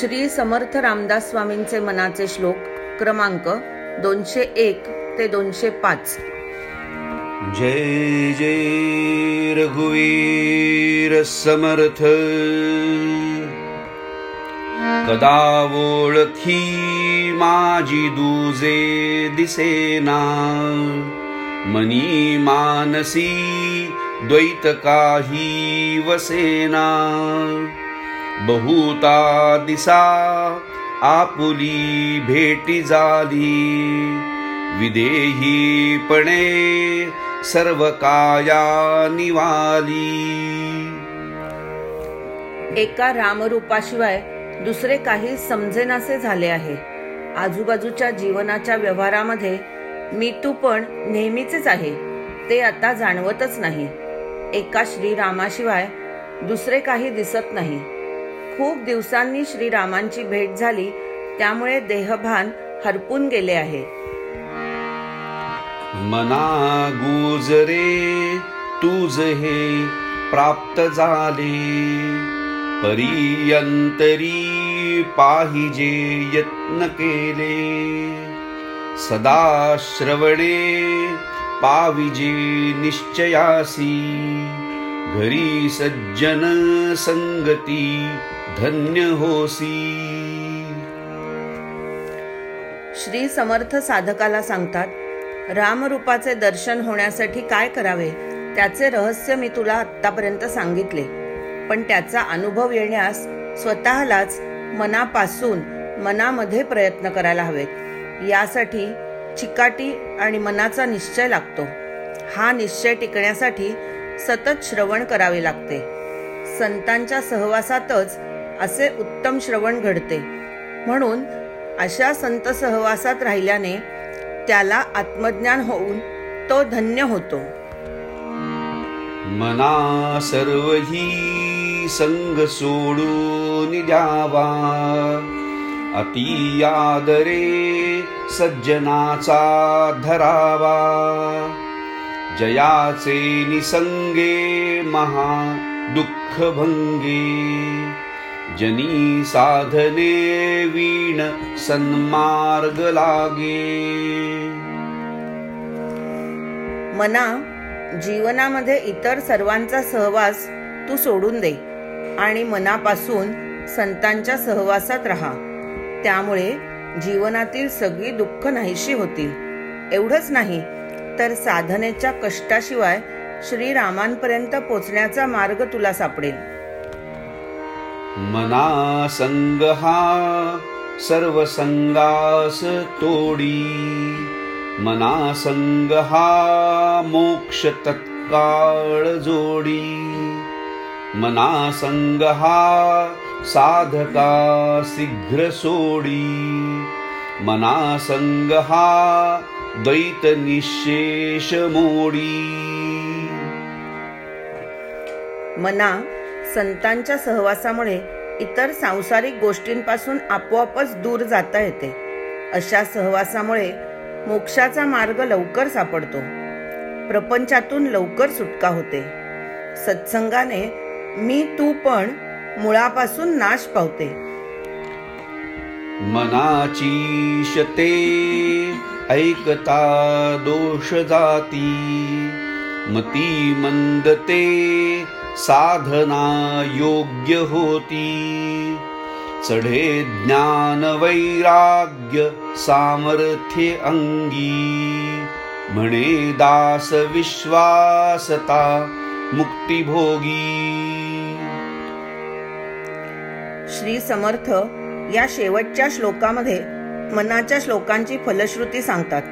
श्री समर्थ रामदास स्वामींचे मनाचे श्लोक क्रमांक दोनशे एक ते दोनशे पाच. जय जय रघुवीर समर्थ. कदा ओळखी माझी दुजे दिसेना? मनी मानसी द्वैत काही वसेना? बहुता दिसा आपुली भेटी झाली. विदेहीपणे सर्व काया निवाली. एका रामरूपाशिवाय दुसरे काही समजेनासे झाले आहे. आजूबाजूच्या जीवनाच्या व्यवहारामध्ये मी तू पण नेहमीचेच आहे ते आता जाणवतच नाही. एका श्रीरामाशिवाय दुसरे काही दिसत नाही. खूप दिवसांनी श्रीरामांची भेट झाली त्यामुळे देहभान हरपून गेले आहे. मना गुजरे तुझ हे प्राप्त झाले. परियंतरी पाहिजे यत्न केले. सदा श्रवणे पाविजे निश्चयासी. घरी सज्जन संगती धन्य होसी. श्री समर्थ साधकाला सांगतात रामरूपाचे दर्शन होण्यासाठी काय करावे? त्याचे रहस्य मी तुला आतापर्यंत सांगितले. पण त्याचा अनुभव येण्यास स्वतःलाच मनापासून मनामध्ये प्रयत्न करायला हवेत. यासाठी चिकाटी आणि मनाचा निश्चय लागतो. हा निश्चय टिकण्यासाठी सतत श्रवण करावे लागते. संतांच्या सहवासातच असे उत्तम श्रवण घडते. म्हणून अशा संत सहवासात राहिल्याने त्याला आत्मज्ञान होऊन तो धन्य होतो. मना सर्व ही संग सोडून द्यावा. अति आदरे सज्जनाचा धरावा. जयाचे निसंगे महा दुःख भंगे जनी साधने वीण सन्मार्ग लागे। मना जीवनामध्ये इतर सर्वांचा सहवास तू सोडून दे आणि मनापासून संतांच्या सहवासात राहा. त्यामुळे जीवनातील सगळी दुःख नाहीशी होतील. एवढंच नाही तर साधनेच्या कष्टाशिवाय श्रीरामांपर्यंत पोचण्याचा मार्ग तुला सापडेल. मना संग हा सर्व संगास तोडी. मना संग हा मोक्ष तत्काळ जोडी. मना संग हा साधका शीघ्र सोडी. मना संग हा द्वैत निशेष मोडी मना संतांच्या सहवासामुळे इतर सांसारिक गोष्टींपासून आपोआपच दूर जाता येते. अशा सहवासामुळे मोक्षाचा मार्ग लवकर सापडतो. प्रपंचातून लवकर सुटका होते. सत्संगाने मी तू पण मुळापासून नाश पावते. मनाची शते ऐकता दोष जाती. मती मंदते साधना योग्य होती. चढे ज्ञान वैराग्य सामर्थ्य अंगी. म्हणे दास विश्वासता मुक्तिभोगी श्री समर्थ या शेवटच्या श्लोकामध्ये मनाच्या श्लोकांची फलश्रुती सांगतात.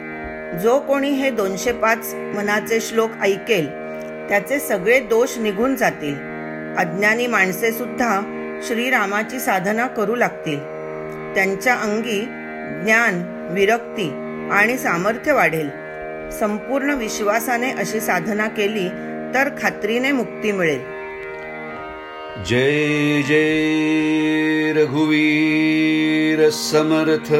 जो कोणी हे दोनशे पाच मनाचे श्लोक ऐकेल त्याचे सगळे दोष निघून जातील. अज्ञानी माणसे सुद्धा श्रीरामाची साधना करू लागतील. त्यांच्या अंगी ज्ञान विरक्ती आणि सामर्थ्य वाढेल. संपूर्ण विश्वासाने अशी साधना केली तर खात्रीने मुक्ती मिळेल. जय जय रघुवीर. समर्थ